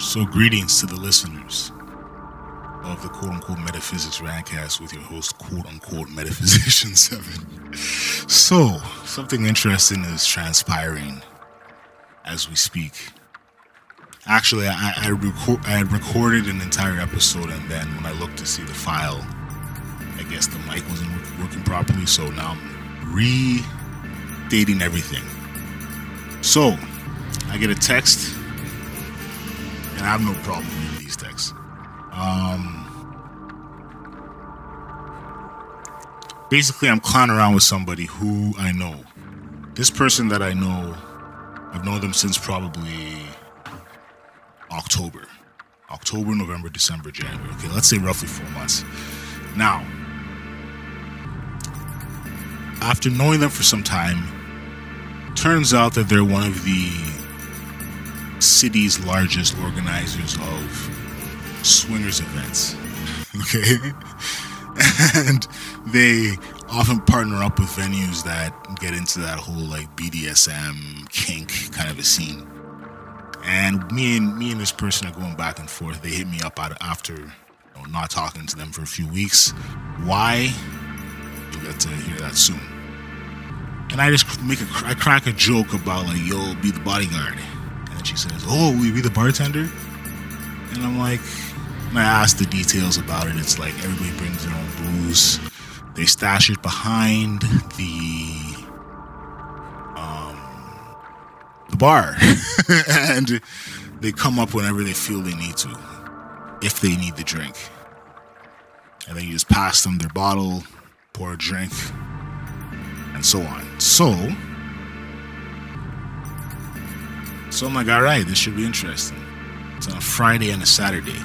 So, greetings to the listeners of the quote unquote metaphysics rantcast with your host, quote unquote metaphysician 7. So, something interesting is transpiring as we speak. Actually, I, I, record, I had recorded an entire episode, and then when I looked to see the file, I guess the mic wasn't working properly, so now I'm re-dating everything. So, I get a text and I have no problem reading these texts. Um, basically, I'm clowning around with somebody who I know. This person that I know, I've known them since probably October. October, November, December, January. Okay, let's say roughly four months. Now, after knowing them for some time, turns out that they're one of the city's largest organizers of swingers events. Okay? and they often partner up with venues that get into that whole like BDSM kink kind of a scene. And me and me and this person are going back and forth. They hit me up after you know, not talking to them for a few weeks. Why? You'll get to hear that soon. And I just make a I crack a joke about like, yo, be the bodyguard. And she says, "Oh, will you be the bartender?" And I'm like, and I ask the details about it. It's like everybody brings their own booze. They stash it behind the um, the bar, and they come up whenever they feel they need to, if they need the drink. And then you just pass them their bottle, pour a drink, and so on. So so I'm like, all right, this should be interesting. It's on a Friday and a Saturday.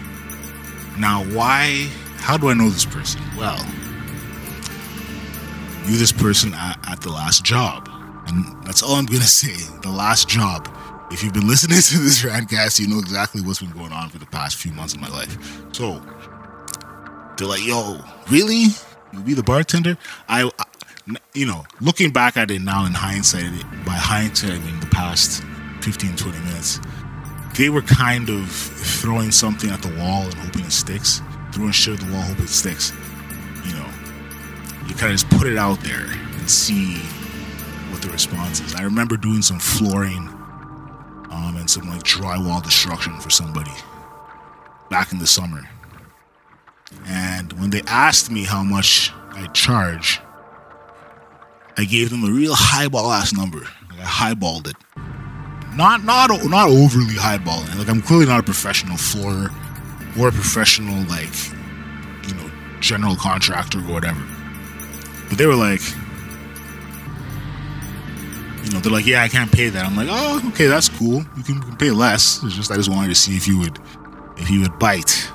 Now, why? How do I know this person? Well, knew this person at, at the last job. And that's all I'm going to say. The last job. If you've been listening to this rantcast, you know exactly what's been going on for the past few months of my life. So, they're like, yo, really? You be the bartender? I, I you know, looking back at it now in hindsight, by hindsight, I mean the past 15, 20 minutes, they were kind of throwing something at the wall and hoping it sticks. Throwing shit at the wall, hoping it sticks. You know, you kind of just put it out there and see what the response is. I remember doing some flooring um, and some like drywall destruction for somebody back in the summer. And when they asked me how much I charge, I gave them a real highball ass number. Like I highballed it not not not overly highballing. Like I'm clearly not a professional floor or a professional like you know general contractor or whatever. But they were like, you know, they're like, yeah, I can't pay that. I'm like, oh, okay, that's cool. You can, you can pay less. It's just I just wanted to see if you would if you would bite.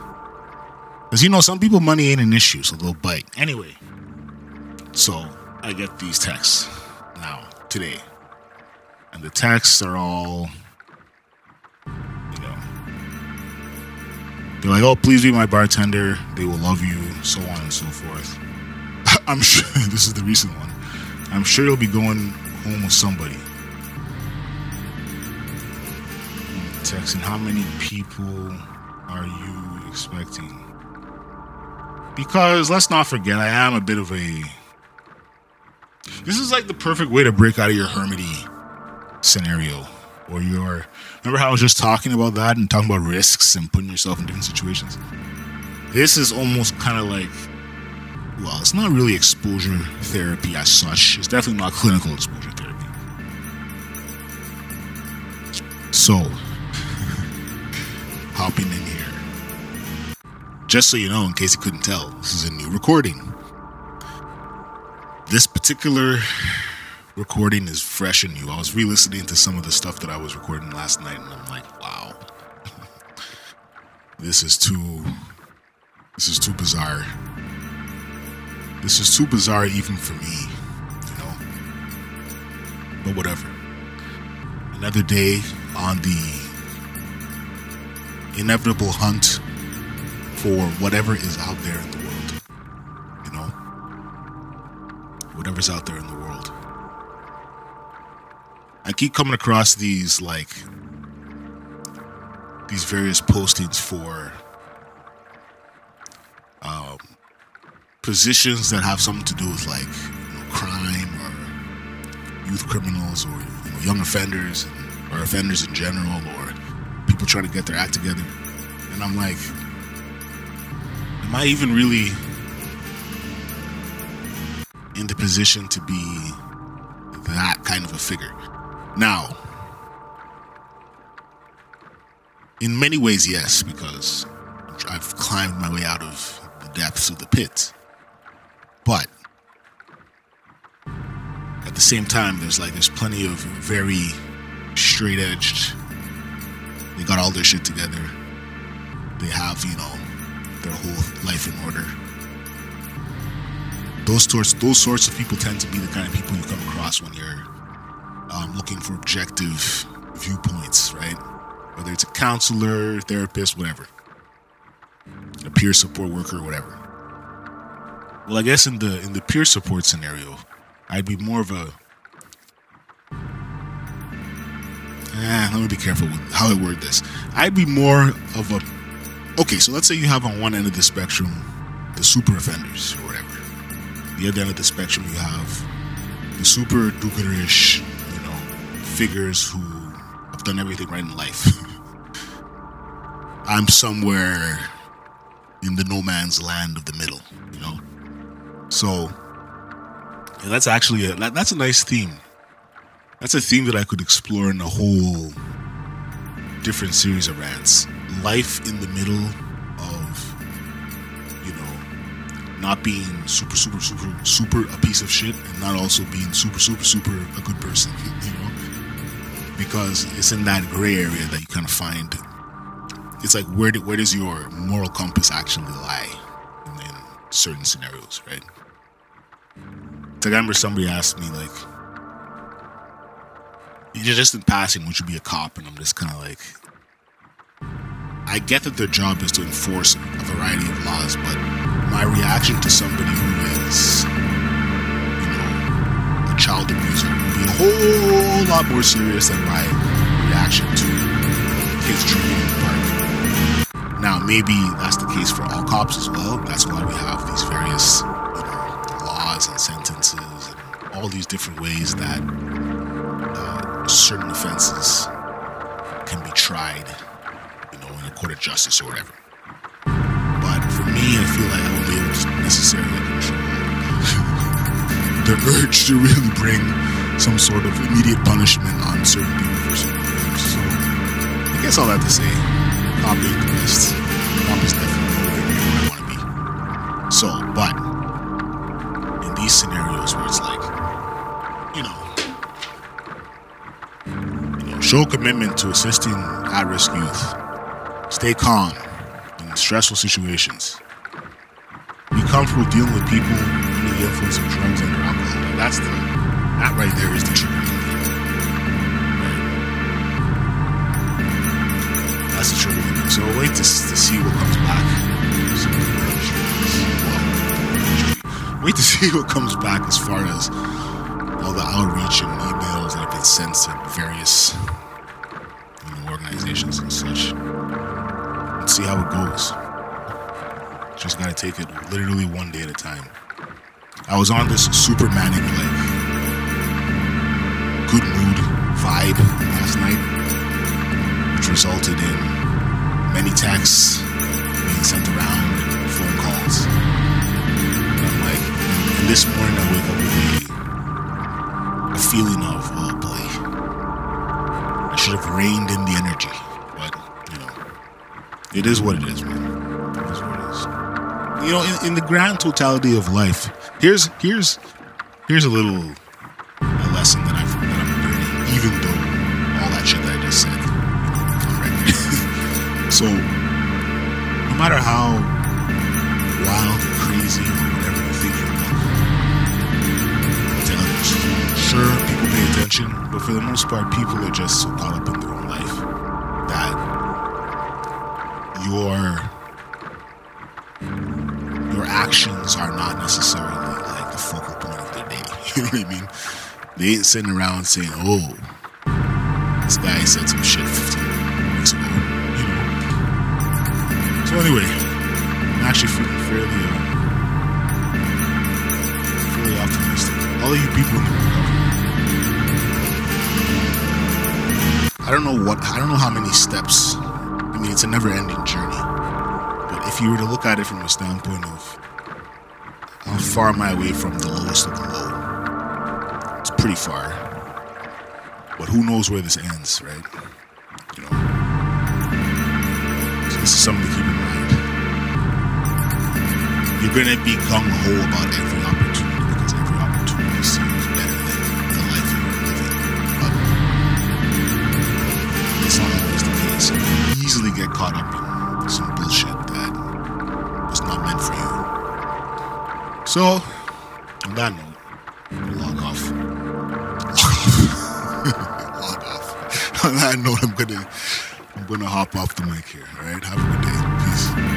Because you know, some people money ain't an issue, so they'll bite. Anyway, so I get these texts now today and the texts are all you know. They're like oh please be my bartender. They will love you so on and so forth. I'm sure this is the recent one. I'm sure you'll be going home with somebody. Texting how many people are you expecting? Because let's not forget i am a bit of a this is like the perfect way to break out of your hermity scenario or your remember how I was just talking about that and talking about risks and putting yourself in different situations. This is almost kind of like well, it's not really exposure therapy as such. It's definitely not clinical exposure therapy. So, hopping in here. Just so you know, in case you couldn't tell, this is a new recording. This particular recording is fresh and new. I was re-listening to some of the stuff that I was recording last night, and I'm like, wow, this is too, this is too bizarre. This is too bizarre even for me, you know. But whatever. Another day on the inevitable hunt for whatever is out there in the world. You know? Whatever's out there in the world. I keep coming across these like these various postings for um, positions that have something to do with like you know, crime or youth criminals or you know, young offenders or offenders in general or people trying to get their act together. And I'm like, am I even really in the position to be that kind of a figure? Now, in many ways, yes, because I've climbed my way out of the depths of the pit. But at the same time, there's like there's plenty of very straight edged. They got all their shit together. They have you know their whole life in order. Those sorts those sorts of people tend to be the kind of people you come across when you're um, looking for objective viewpoints, right? Whether it's a counselor, therapist, whatever, a peer support worker, whatever. Well, I guess in the in the peer support scenario, I'd be more of a. Eh, let me be careful with how I word this. I'd be more of a. Okay, so let's say you have on one end of the spectrum the super offenders or whatever. The other end of the spectrum you have the super know, figures who have done everything right in life. I'm somewhere in the no man's land of the middle, you know. So yeah, that's actually a that, that's a nice theme. That's a theme that I could explore in a whole different series of rants. Life in the middle of you know not being super super super super a piece of shit and not also being super super super a good person, you know? Because it's in that gray area that you kind of find it's like where do, where does your moral compass actually lie in, in certain scenarios, right? Like I remember somebody asked me like, "You're just in passing, would you be a cop?" And I'm just kind of like, I get that their job is to enforce a variety of laws, but my reaction to somebody who is, you know, a child abuser would be a whole lot more serious than my reaction to drinking in the. Now, maybe that's the case for all cops as well. That's why we have these various you know, laws and sentences and all these different ways that uh, certain offenses can be tried, you know, in a court of justice or whatever. But for me, I feel like I won't be able to necessarily the urge to really bring some sort of immediate punishment on certain people for certain crimes. So, I guess all that to say, ain't the best. Cop is definitely nowhere I want to be. So, but in these scenarios where it's like, you know, you know, show commitment to assisting at-risk youth. Stay calm in stressful situations. Be comfortable dealing with people under the influence of drugs and alcohol. That's the that right there is the. Right? That's the trigger. So wait to, to see what comes back. Wait to see what comes back as far as all the outreach and emails that have been sent to various you know, organizations and such. Let's see how it goes. Just gotta take it literally one day at a time. I was on this super manic, like, good mood vibe last night, which resulted in many texts being sent around phone calls. And like, and this morning I wake up with a, a feeling of, oh boy, I should have reined in the energy. But, you know, it is what it is, man. It is what it is. You know, in, in the grand totality of life, here's here's here's a little even though all that shit that I just said so, no matter how wild or crazy or whatever you think you're sure people pay attention, but for the most part, people are just so caught up in their own life that your your actions are not necessarily like the focal point of their day. You know what I mean? They ain't sitting around saying, "Oh, this guy said some shit 15 weeks ago." You know, So anyway, I'm actually feeling fairly, uh, fairly optimistic. All of you people the I don't know what I don't know how many steps. I mean, it's a never-ending journey. But if you were to look at it from a standpoint of how far am I away from the lowest of the low, pretty far. But who knows where this ends, right? You know. So this is something to keep in mind. You're gonna be gung ho about every opportunity because every opportunity seems better than the life you're living. But it's not always the case. You easily get caught up in some bullshit that was not meant for you. So, on that note, That note, I'm gonna I'm gonna hop off the mic here. All right, have a good day. Peace.